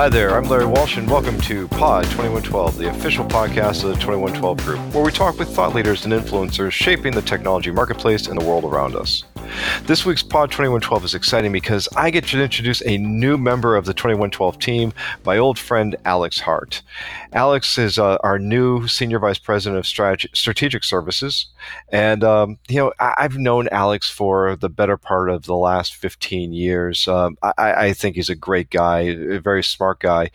Hi there, I'm Larry Walsh, and welcome to Pod 2112, the official podcast of the 2112 Group, where we talk with thought leaders and influencers shaping the technology marketplace and the world around us. This week's Pod 2112 is exciting because I get to introduce a new member of the 2112 team, my old friend Alex Hart. Alex is uh, our new Senior Vice President of Strategic Services. And, um, you know, I- have known Alex for the better part of the last 15 years. Um, I-, I think he's a great guy, a very smart guy.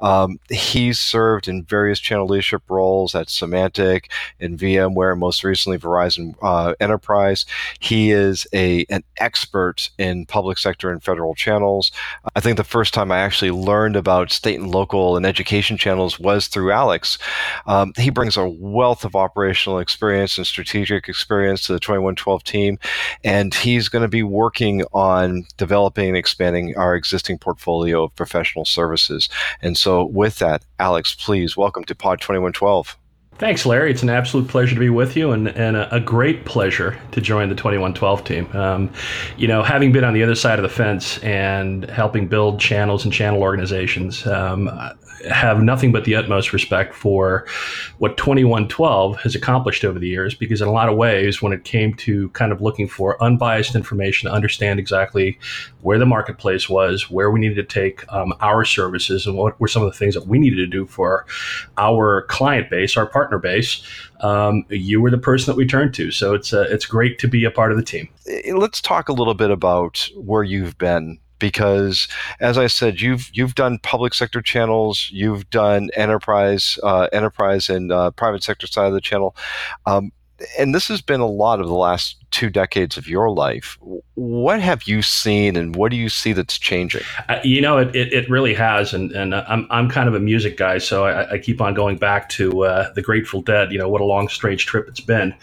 Um, he's served in various channel leadership roles at Symantec and VMware, most recently Verizon uh, Enterprise. He is a a an expert in public sector and federal channels. I think the first time I actually learned about state and local and education channels was through Alex. Um, he brings a wealth of operational experience and strategic experience to the 2112 team, and he's going to be working on developing and expanding our existing portfolio of professional services. And so, with that, Alex, please welcome to Pod 2112. Thanks, Larry. It's an absolute pleasure to be with you and, and a, a great pleasure to join the 2112 team. Um, you know, having been on the other side of the fence and helping build channels and channel organizations, um, have nothing but the utmost respect for what 2112 has accomplished over the years because in a lot of ways when it came to kind of looking for unbiased information to understand exactly where the marketplace was where we needed to take um, our services and what were some of the things that we needed to do for our client base our partner base um, you were the person that we turned to. So it's uh, it's great to be a part of the team. Let's talk a little bit about where you've been because as I said, you've you've done public sector channels, you've done enterprise, uh, enterprise and uh, private sector side of the channel, um, and this has been a lot of the last two decades of your life. What have you seen, and what do you see that's changing? Uh, you know, it, it, it, really has, and and I'm I'm kind of a music guy, so I, I keep on going back to uh, the Grateful Dead. You know, what a long, strange trip it's been.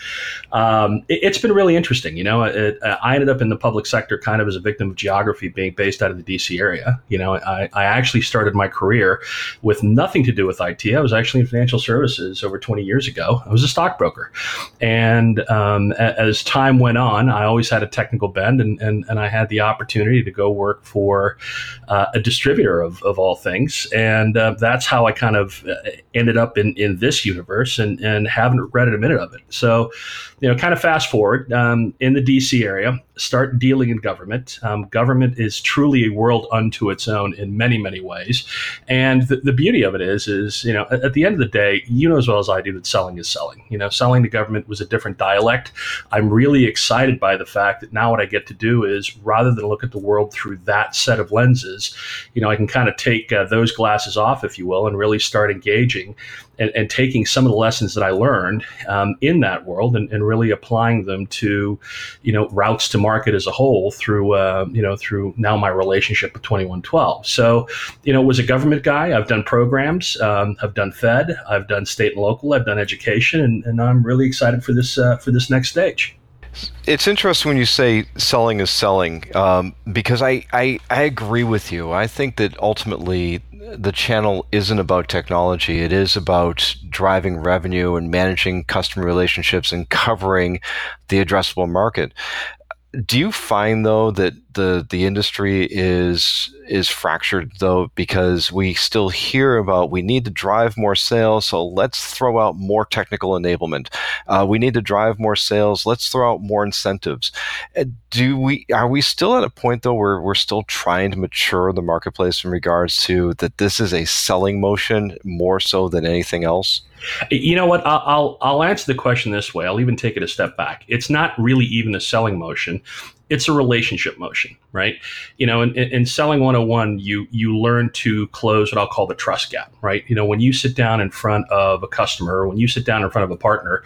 Um, it, has been really interesting. You know, it, uh, I ended up in the public sector kind of as a victim of geography, being based out of the D.C. area. You know, I, I actually started my career with nothing to do with IT. I was actually in financial services over 20 years ago. I was a stockbroker, um, as time time went on, I always had a technical bend, and, and, and I had the opportunity to go work for uh, a distributor of, of all things. And uh, that's how I kind of uh, ended up in, in this universe and, and haven't regretted a minute of it. So, you know, kind of fast forward um, in the DC area, start dealing in government. Um, government is truly a world unto its own in many, many ways. And the, the beauty of it is, is, you know, at, at, the end of the day, you know as well as I do that selling is selling. You know, selling to government was a different dialect. I'm really excited by the fact that now what I get to do is rather than look at the world through that set of lenses, you know, I can kind of take uh, those glasses off, if you will, and really start engaging and, and taking some of the lessons that I learned um, in that world and, and, really applying them to, you know, routes to market as a whole through, uh, you know, through now my relationship with 2112. So, you know, was a government guy. I've done programs. Um, I've done Fed. I've done state and local. I've done education, and, and I'm really excited for this uh, for this next stage. It's interesting when you say selling is selling, um, because I, I, I agree with you. I think that ultimately the channel isn't about technology. It is about driving revenue and managing customer relationships and covering the addressable market. Do you find though that the the industry is is fractured though because we still hear about we need to drive more sales so let's throw out more technical enablement. Uh, we need to drive more sales let's throw out more incentives. Uh, do we are we still at a point though where we're still trying to mature the marketplace in regards to that this is a selling motion more so than anything else you know what? I'll, I'll, I'll answer the question this way. I'll even take it a step back. It's not really even a selling motion it's a relationship motion, right? You know, in, in, selling 101, you you learn to close what I'll call the trust gap, right? You know, when you sit down in front of a customer, when you sit down in front of a partner,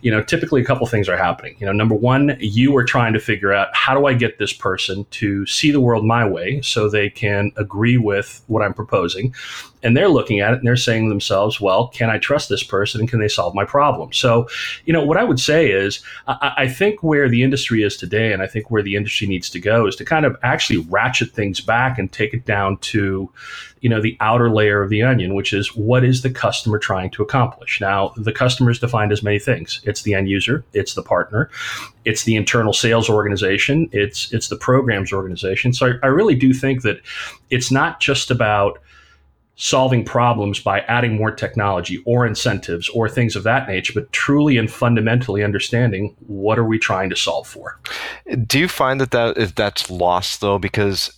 you know, typically a couple things are happening. You know, number one, you are trying to figure out how do I get this person to see the world my way so they can agree with what I'm proposing and they're looking at it and they're saying to themselves, well, can I trust this person and can they solve my problem? So, you know, what I would say is I, I, think where the industry is today, and I think where the industry needs to go is to kind of actually ratchet things back and take it down to, you know, the outer layer of the onion, which is what is the customer trying to accomplish? Now, the customer is defined as many things. It's the end user, it's the partner, it's the internal sales organization, it's it's the programs organization. So I, I really do think that it's not just about solving problems by adding more technology or incentives or things of that nature, but truly and fundamentally understanding what are we trying to solve for. Do you find that, that is, that's lost though? Because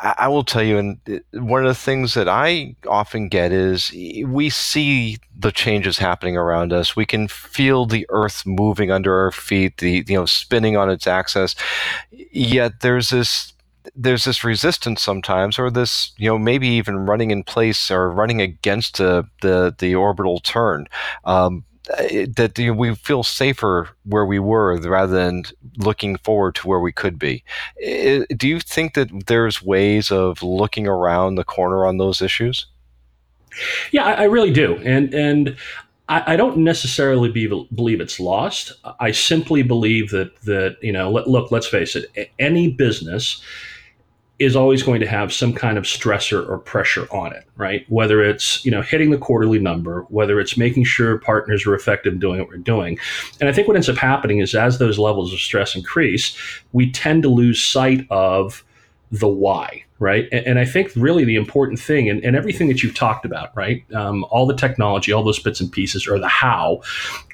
I will tell you, and one of the things that I often get is we see the changes happening around us. We can feel the earth moving under our feet, the you know spinning on its axis. Yet there's this there's this resistance sometimes, or this, you know, maybe even running in place or running against the the, the orbital turn. Um, that you know, we feel safer where we were rather than looking forward to where we could be. Do you think that there's ways of looking around the corner on those issues? Yeah, I, I really do, and and I, I don't necessarily be, believe it's lost. I simply believe that that you know, let, look, let's face it, any business is always going to have some kind of stressor or pressure on it, right? Whether it's, you know, hitting the quarterly number, whether it's making sure partners are effective in doing what we're doing. And I think what ends up happening is as those levels of stress increase, we tend to lose sight of the why, right? And, and I think really the important thing, and, and, everything that you've talked about, right? Um, all the technology, all those bits and pieces, or the how.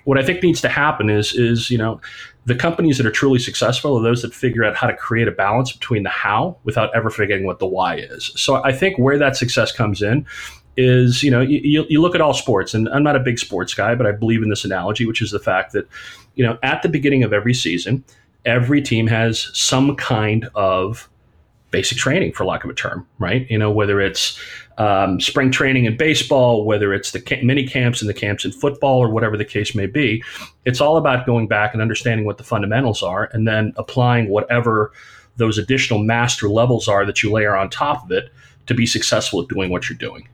What I think needs to happen is, is you know, the companies that are truly successful are those that figure out how to create a balance between the how without ever forgetting what the why is. So I think where that success comes in is, you know, you, you look at all sports, and I'm not a big sports guy, but I believe in this analogy, which is the fact that, you know, at the beginning of every season, every team has some kind of basic training, for lack of a term, right? You know, whether it's um, spring training in baseball, whether it's the mini camps and the camps in football, or whatever the case may be. It's all about going back and understanding what the fundamentals are, and then applying whatever those additional master levels are that you layer on top of it to be successful at doing what you're doing.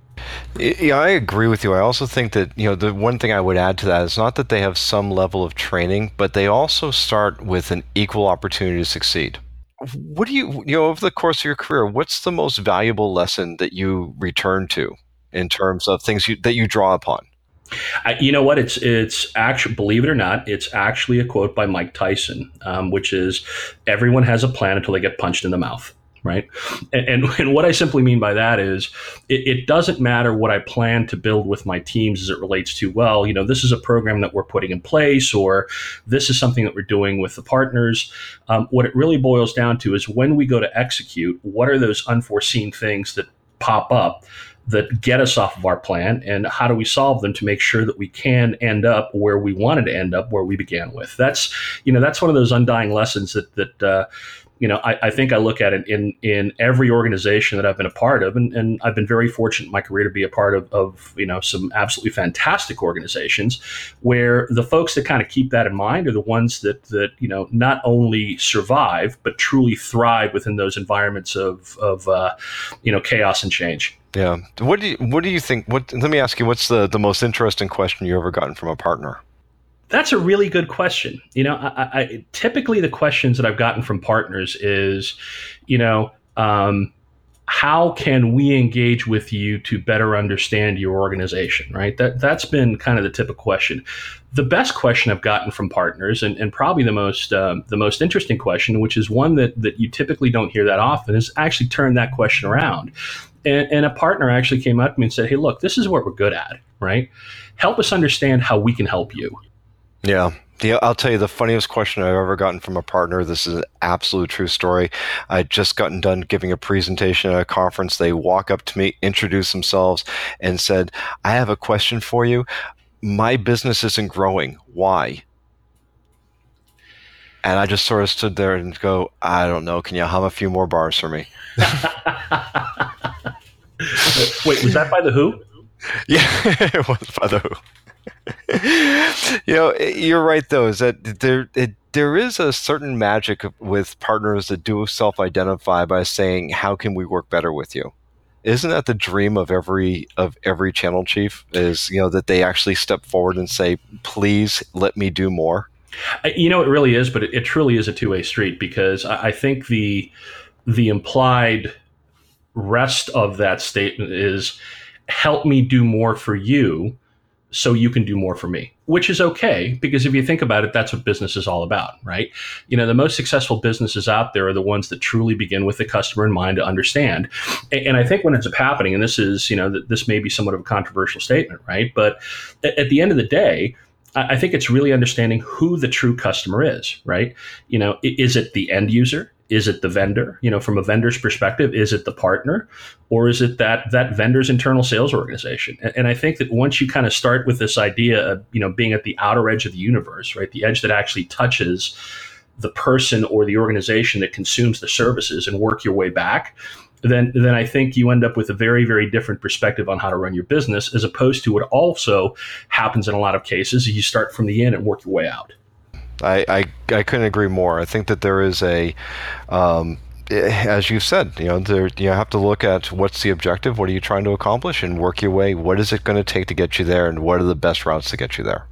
Yeah, I agree with you. I also think that you know the one thing I would add to that is not that they have some level of training, but they also start with an equal opportunity to succeed what do you you know over the course of your career what's the most valuable lesson that you return to in terms of things you, that you draw upon? I, you know what? It's it's actually believe it or not it's actually a quote by mike tyson um, which is everyone has a plan until they get punched in the mouth right? And, and, and, what I simply mean by that is it, it, doesn't matter what I plan to build with my teams as it relates to, well, you know, this is a program that we're putting in place or this is something that we're doing with the partners. Um, what it really boils down to is when we go to execute, what are those unforeseen things that pop up that get us off of our plan and how do we solve them to make sure that we can end up where we wanted to end up where we began with that's you know that's one of those undying lessons that that uh, you know, I, I, think I look at it in in every organization that I've been a part of, and, and I've been very fortunate in my career to be a part of, of you know some absolutely fantastic organizations, where the folks that kind of keep that in mind are the ones that that you know not only survive but truly thrive within those environments of of uh, you know chaos and change. Yeah. What do you What do you think? What Let me ask you. What's the the most interesting question you ever gotten from a partner? That's a really good question. You know, I, I, typically the questions that I've gotten from partners is, you know, um, how can we engage with you to better understand your organization? Right. That that's been kind of the typical question. The best question I've gotten from partners, and, and probably the most um, the most interesting question, which is one that that you typically don't hear that often, is actually turn that question around. And, and a partner actually came up to me and said, "Hey, look, this is what we're good at. Right? Help us understand how we can help you." Yeah. The, I'll tell you the funniest question I've ever gotten from a partner. This is an absolute true story. I just gotten done giving a presentation at a conference. They walk up to me, introduce themselves, and said, "I have a question for you. My business isn't growing. Why?" And I just sort of stood there and go, "I don't know. Can you hum a few more bars for me?" Wait, was that by the Who? Yeah, it was by the Who. you know, you're right though. Is that there? It, there is a certain magic with partners that do self-identify by saying, "How can we work better with you?" Isn't that the dream of every of every channel chief? Is you know that they actually step forward and say, "Please let me do more." You know, it really is, but it, it truly is a two-way street because I, I think the the implied rest of that statement is, "Help me do more for you." So you can do more for me, which is okay because if you think about it, that's what business is all about, right? You know, the most successful businesses out there are the ones that truly begin with the customer in mind to understand. And, I think when it's happening, and this is, you know, this may be somewhat of a controversial statement, right? But at the end of the day, I think it's really understanding who the true customer is, right? You know, is it the end user? Is it the vendor? You know from a vendor's perspective is it the partner? Or is it that that vendor's internal sales organization? And, and, i think that once you kind of start with this idea of you know being at the outer edge of the universe right the edge that actually touches the person or the organization that consumes the services and work your way back then then I think you end up with a very very different perspective on how to run your business as opposed to what also happens in a lot of cases you start from the end and work your way out. I, I, I couldn't agree more. I think that there is a, um, as you said, you know, there, you have to look at what's the objective, what are you trying to accomplish, and work your way. What is it going to take to get you there, and what are the best routes to get you there?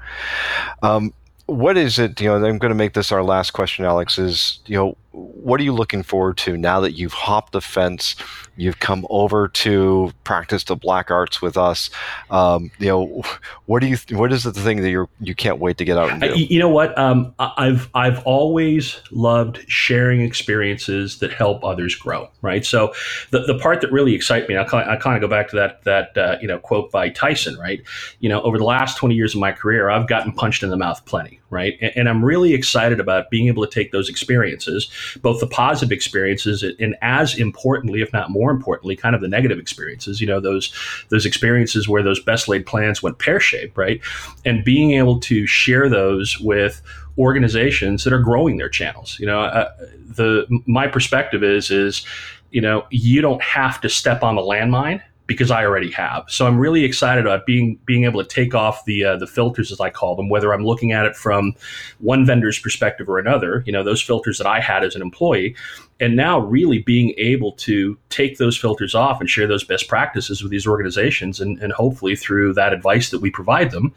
Um, what is it? You know, I'm going to make this our last question, Alex. Is you know, what are you looking forward to now that you've hopped the fence? You've come over to practice the black arts with us. Um, you know, what do you? What is the thing that you you can't wait to get out and do? You know what? Um, I've I've always loved sharing experiences that help others grow. Right. So the, the part that really excites me, I kind, I kind of go back to that that uh, you know quote by Tyson. Right. You know, over the last twenty years of my career, I've gotten punched in the mouth plenty. Right. And, and I'm really excited about being able to take those experiences, both the positive experiences and as importantly, if not more importantly, kind of the negative experiences. You know, those those experiences where those best laid plans went pear shaped, right? And being able to share those with organizations that are growing their channels. You know, uh, the my perspective is is you know you don't have to step on the landmine because I already have. So I'm really excited about being being able to take off the uh, the filters as I call them, whether I'm looking at it from one vendor's perspective or another. You know, those filters that I had as an employee, and now really being able to take those filters off and share those best practices with these organizations, and, and hopefully through that advice that we provide them,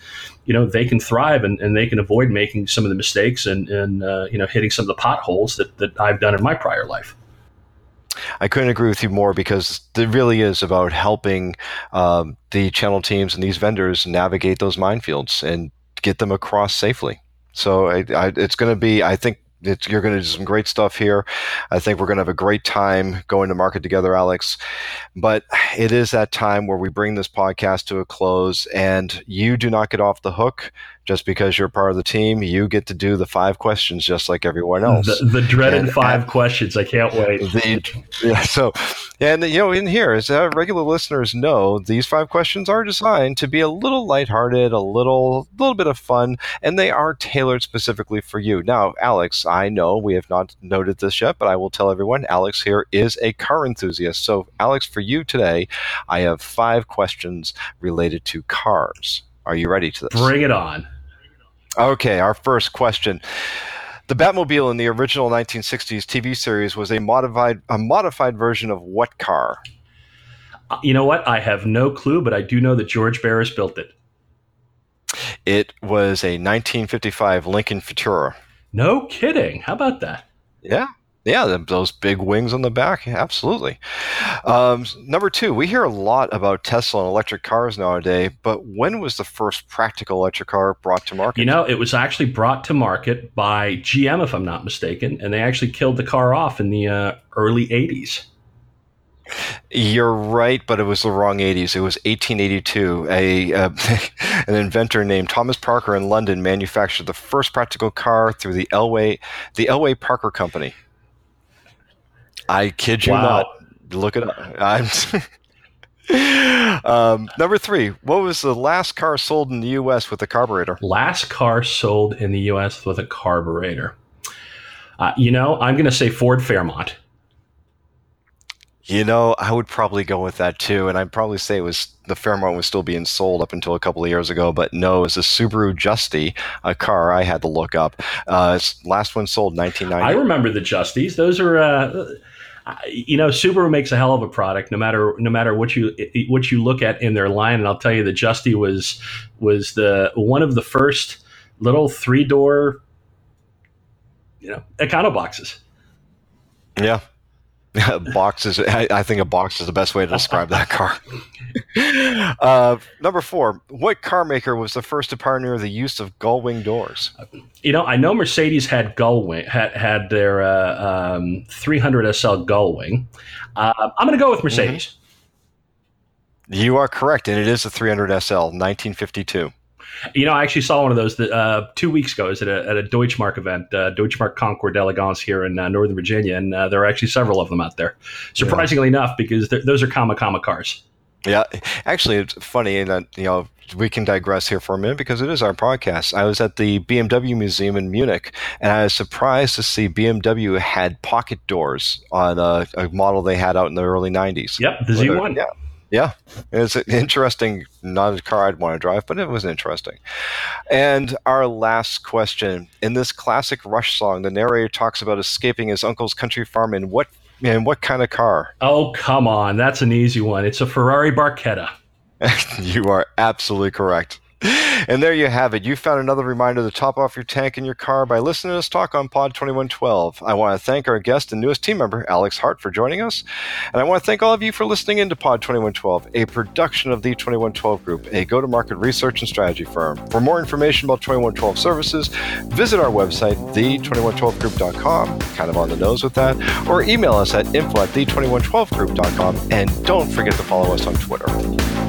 you know, they can thrive and, and they can avoid making some of the mistakes and and uh, you know hitting some of the potholes that that I've done in my prior life. I couldn't agree with you more because it really is about helping um, the channel teams and these vendors navigate those minefields and get them across safely. So I, I, it's going to be, I think, you're going to do some great stuff here. I think we're going to have a great time going to market together, Alex. But it is that time where we bring this podcast to a close, and you do not get off the hook just because you're part of the team, you get to do the five questions just like everyone else. The, the dreaded and, five and, questions. I can't wait. The, yeah, so, and you know, in here, as uh, regular listeners know, these five questions are designed to be a little lighthearted, a little, a little bit of fun, and they are tailored specifically for you. Now, Alex, I know we have not noted this yet, but I will tell everyone, Alex here is a car enthusiast. So, Alex, for you today, I have five questions related to cars. Are you ready to this? Bring it on. Okay, our first question. The Batmobile in the original 1960s TV series was a modified a modified version of what car? Uh, you know what? I have no clue, but I do know that George Barris built it. It was a 1955 Lincoln Futura. No kidding. How about that? Yeah. Yeah, those big wings on the back. Absolutely. Um, number two, we hear a lot about Tesla and electric cars nowadays, but when was the first practical electric car brought to market? You know, it was actually brought to market by GM, if I'm not mistaken, and they actually killed the car off in the uh, early 80s. You're right, but it was the wrong 80s. It was 1882. A uh, an inventor named Thomas Parker in London manufactured the first practical car through the Elwell the Elwell Parker Company. I kid you wow. not. Look it up. um, number three. What was the last car sold in the U.S. with a carburetor? Last car sold in the U.S. with a carburetor. Uh, you know, I'm going to say Ford Fairmont. You know, I would probably go with that too, and I'd probably say it was the Fairmont was still being sold up until a couple of years ago. But no, it's a Subaru Justy, a car I had to look up. Uh, last one sold 1990. I remember the Justies. Those are. Uh, you know, Subaru makes a hell of a product, no matter no matter what you what you look at in their line. And I'll tell you, the Justy was was the one of the first little three door, you know, econo boxes. Yeah, box is, I, I, think a box is the best way to describe that car. uh, number four, what car maker was the first to pioneer the use of gull wing doors? You know, I know Mercedes had gull wing, had, had their uh, um, 300 SL gull wing. Uh, I'm going to go with Mercedes. Mm-hmm. You are correct, and it is a 300 SL, 1952. You know, I actually saw one of those uh, two weeks ago. at a, at a Deutsche Marque event, uh, Deutsche Marque Concours d'Elegance here in uh, Northern Virginia, and uh, there are actually several of them out there. Surprisingly yeah. enough, because those are Kama Kama cars. Yeah, actually, it's funny that you know we can digress here for a minute because it is our podcast. I was at the BMW Museum in Munich, and I was surprised to see BMW had pocket doors on a, a model they had out in the early '90s. Yep, the Z1. Yeah, yeah, it's an interesting. Not a car I'd want to drive, but it was interesting. And our last question: In this classic Rush song, the narrator talks about escaping his uncle's country farm in what in what kind of car? Oh, come on, that's an easy one. It's a Ferrari Barchetta. you are absolutely correct. and there you have it. You found another reminder to top off your tank in your car by listening to us talk on Pod 2112. I want to thank our guest and newest team member, Alex Hart, for joining us. And I want to thank all of you for listening into Pod 2112, a production of the 2112 Group, a go to market research and strategy firm. For more information about 2112 services, visit our website, the2112group.com, kind of on the nose with that, or email us at info at the2112group.com. And don't forget to follow us on Twitter.